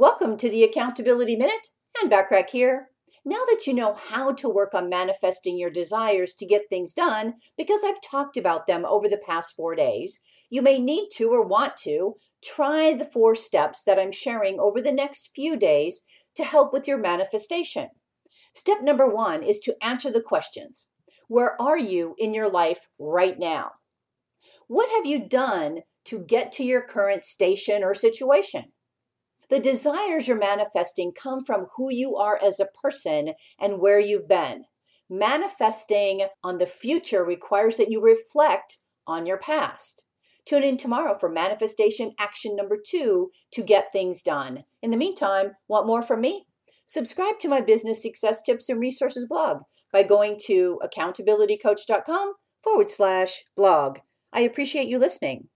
Welcome to the Accountability Minute Ann Bachrach here. Now that you know how to work on manifesting your desires to get things done, because I've talked about them over the past four days, you may need to or want to try the four steps that I'm sharing over the next few days to help with your manifestation. Step number one is to answer the questions Where are you in your life right now? What have you done to get to your current station or situation? The desires you're manifesting come from who you are as a person and where you've been. Manifesting on the future requires that you reflect on your past. Tune in tomorrow for manifestation action number two to get things done. In the meantime, want more from me? Subscribe to my business success tips and resources blog by going to accountabilitycoach.com forward slash blog. I appreciate you listening.